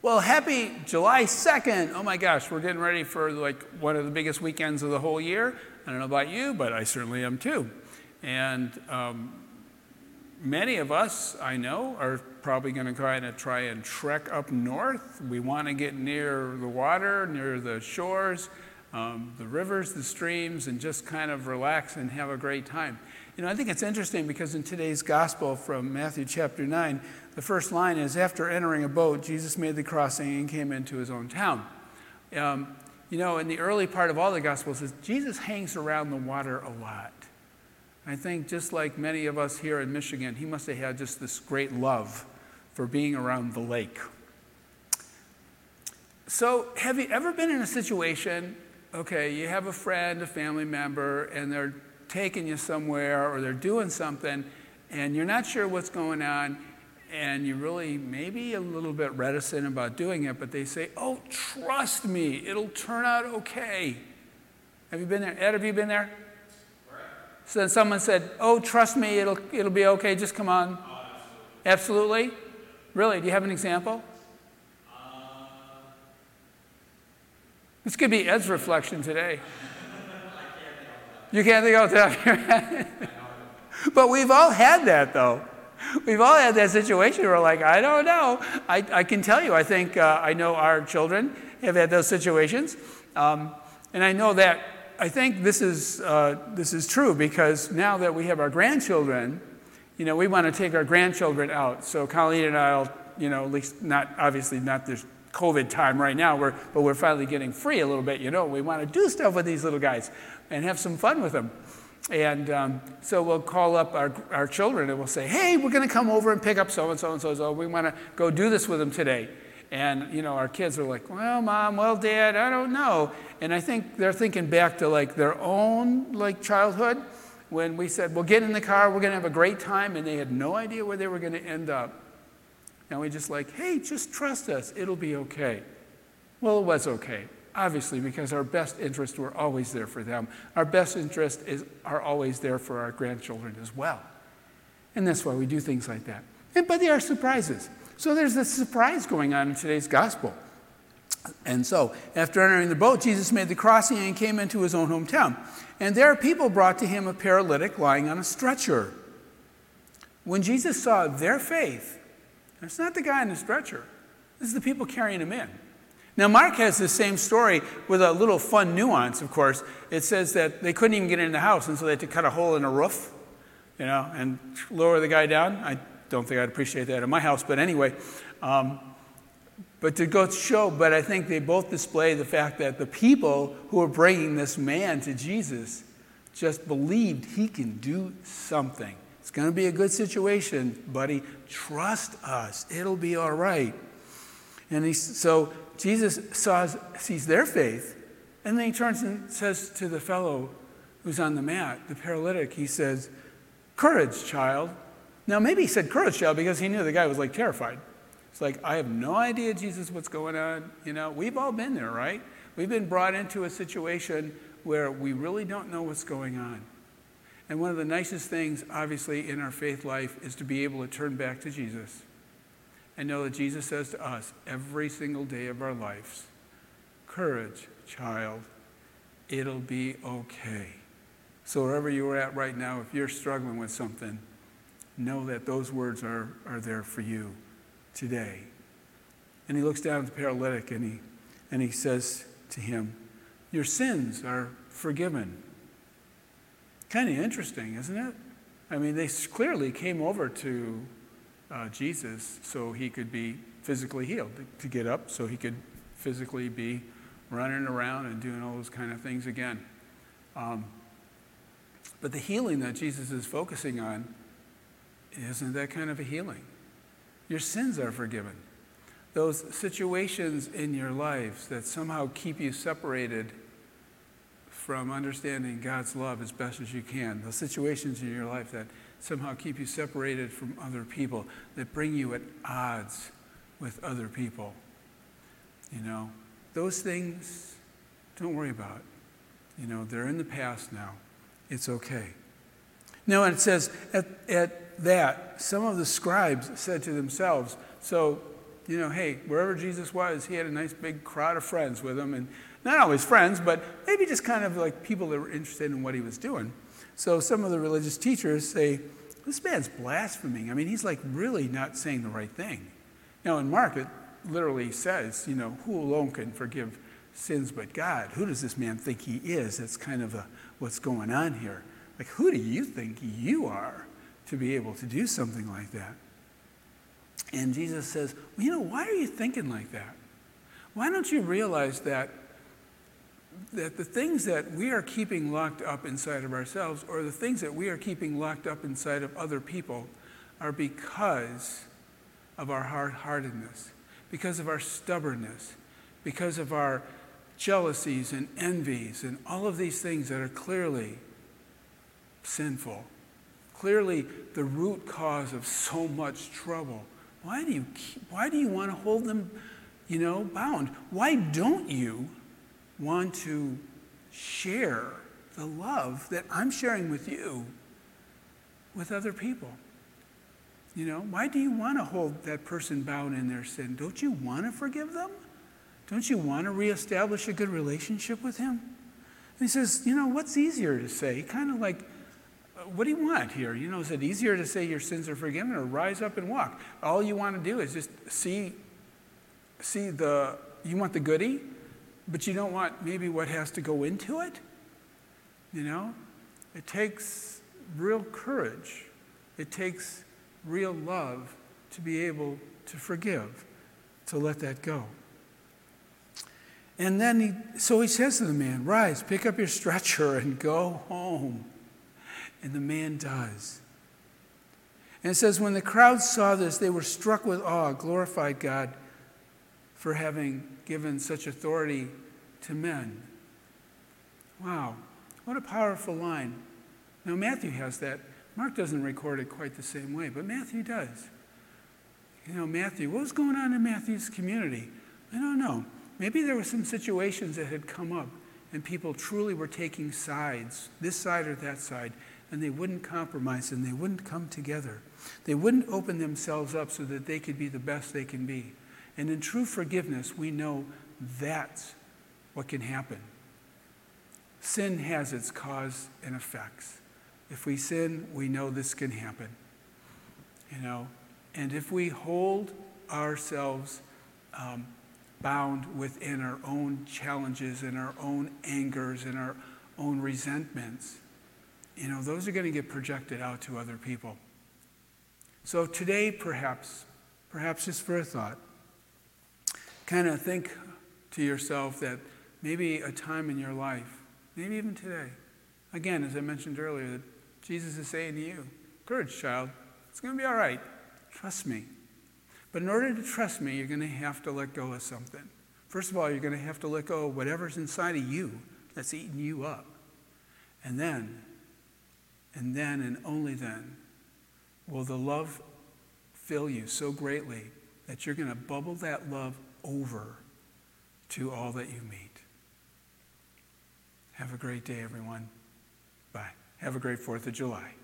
Well, happy July 2nd. Oh my gosh, we're getting ready for like one of the biggest weekends of the whole year. I don't know about you, but I certainly am too. And um, many of us, I know, are probably going to kind of try and trek up north. We want to get near the water, near the shores, um, the rivers, the streams, and just kind of relax and have a great time. You know, I think it's interesting because in today's gospel from Matthew chapter 9, the first line is After entering a boat, Jesus made the crossing and came into his own town. Um, you know, in the early part of all the gospels, Jesus hangs around the water a lot. I think just like many of us here in Michigan, he must have had just this great love for being around the lake. So, have you ever been in a situation, okay, you have a friend, a family member, and they're taking you somewhere or they're doing something and you're not sure what's going on and you're really maybe a little bit reticent about doing it, but they say, Oh, trust me, it'll turn out okay. Have you been there? Ed, have you been there? So then someone said, Oh, trust me, it'll, it'll be okay, just come on. Oh, absolutely. absolutely? Really? Do you have an example? Uh, this could be Ed's reflection today. You can't think off the top of your head. but we've all had that, though. We've all had that situation where like, I don't know. I, I can tell you, I think uh, I know our children have had those situations. Um, and I know that, I think this is, uh, this is true because now that we have our grandchildren, you know, we want to take our grandchildren out. So Colleen and I'll, you know, at least not, obviously not this COVID time right now, we're, but we're finally getting free a little bit, you know. We want to do stuff with these little guys and have some fun with them. And um, so we'll call up our, our children and we'll say, hey, we're going to come over and pick up so and so and so. So we want to go do this with them today. And, you know, our kids are like, well, mom, well, dad, I don't know. And I think they're thinking back to like their own like childhood when we said, well, get in the car, we're going to have a great time. And they had no idea where they were going to end up. And we just like, hey, just trust us, it'll be okay. Well, it was okay obviously, because our best interests were always there for them. Our best interests is, are always there for our grandchildren as well. And that's why we do things like that. And, but there are surprises. So there's a surprise going on in today's gospel. And so, after entering the boat, Jesus made the crossing and came into his own hometown. And there, people brought to him a paralytic lying on a stretcher. When Jesus saw their faith, it's not the guy on the stretcher, this is the people carrying him in. Now, Mark has the same story with a little fun nuance, of course. It says that they couldn't even get in the house, and so they had to cut a hole in the roof, you know, and lower the guy down. I don't think I'd appreciate that in my house, but anyway. Um, but to go show, but I think they both display the fact that the people who are bringing this man to Jesus just believed he can do something. It's going to be a good situation, buddy. Trust us, it'll be all right. And he, so Jesus sees their faith, and then he turns and says to the fellow who's on the mat, the paralytic, he says, Courage, child. Now, maybe he said courage, child, because he knew the guy was like terrified. It's like, I have no idea, Jesus, what's going on. You know, we've all been there, right? We've been brought into a situation where we really don't know what's going on. And one of the nicest things, obviously, in our faith life is to be able to turn back to Jesus and know that Jesus says to us every single day of our lives Courage, child, it'll be okay. So, wherever you're at right now, if you're struggling with something, know that those words are, are there for you today. And he looks down at the paralytic and he, and he says to him, Your sins are forgiven. Kind of interesting, isn't it? I mean, they clearly came over to uh, Jesus so he could be physically healed, to get up so he could physically be running around and doing all those kind of things again. Um, but the healing that Jesus is focusing on isn't that kind of a healing. Your sins are forgiven. Those situations in your lives that somehow keep you separated from understanding God's love as best as you can, those situations in your life that somehow keep you separated from other people, that bring you at odds with other people. You know, those things, don't worry about. You know, they're in the past now. It's okay. Now, and it says, at, at that, some of the scribes said to themselves, so you know, hey, wherever Jesus was, he had a nice big crowd of friends with him. And not always friends, but maybe just kind of like people that were interested in what he was doing. So some of the religious teachers say, this man's blaspheming. I mean, he's like really not saying the right thing. Now, in Mark, it literally says, you know, who alone can forgive sins but God? Who does this man think he is? That's kind of a, what's going on here. Like, who do you think you are to be able to do something like that? And Jesus says, well, you know, why are you thinking like that? Why don't you realize that, that the things that we are keeping locked up inside of ourselves or the things that we are keeping locked up inside of other people are because of our hard heartedness, because of our stubbornness, because of our jealousies and envies and all of these things that are clearly sinful, clearly the root cause of so much trouble. Why do you, keep, why do you want to hold them, you know, bound? Why don't you want to share the love that I'm sharing with you with other people? You know, why do you want to hold that person bound in their sin? Don't you want to forgive them? Don't you want to reestablish a good relationship with him? And he says, you know, what's easier to say? Kind of like, uh, what do you want here? You know, is it easier to say your sins are forgiven or rise up and walk? All you want to do is just see, see the, you want the goody, but you don't want maybe what has to go into it? You know, it takes real courage. It takes real love to be able to forgive, to let that go. And then he, so he says to the man, Rise, pick up your stretcher and go home. And the man does. And it says, When the crowd saw this, they were struck with awe, glorified God for having given such authority to men. Wow, what a powerful line. Now, Matthew has that. Mark doesn't record it quite the same way, but Matthew does. You know, Matthew, what was going on in Matthew's community? I don't know. Maybe there were some situations that had come up and people truly were taking sides, this side or that side, and they wouldn't compromise and they wouldn't come together. They wouldn't open themselves up so that they could be the best they can be. And in true forgiveness, we know that's what can happen. Sin has its cause and effects. If we sin, we know this can happen. You know, and if we hold ourselves um, bound within our own challenges and our own angers and our own resentments, you know, those are going to get projected out to other people. So today, perhaps, perhaps just for a thought, kind of think to yourself that maybe a time in your life, maybe even today, again, as I mentioned earlier, that Jesus is saying to you, Courage, child, it's going to be all right. Trust me. But in order to trust me, you're going to have to let go of something. First of all, you're going to have to let go of whatever's inside of you that's eating you up. And then and then and only then will the love fill you so greatly that you're going to bubble that love over to all that you meet. Have a great day, everyone. Bye. Have a great 4th of July.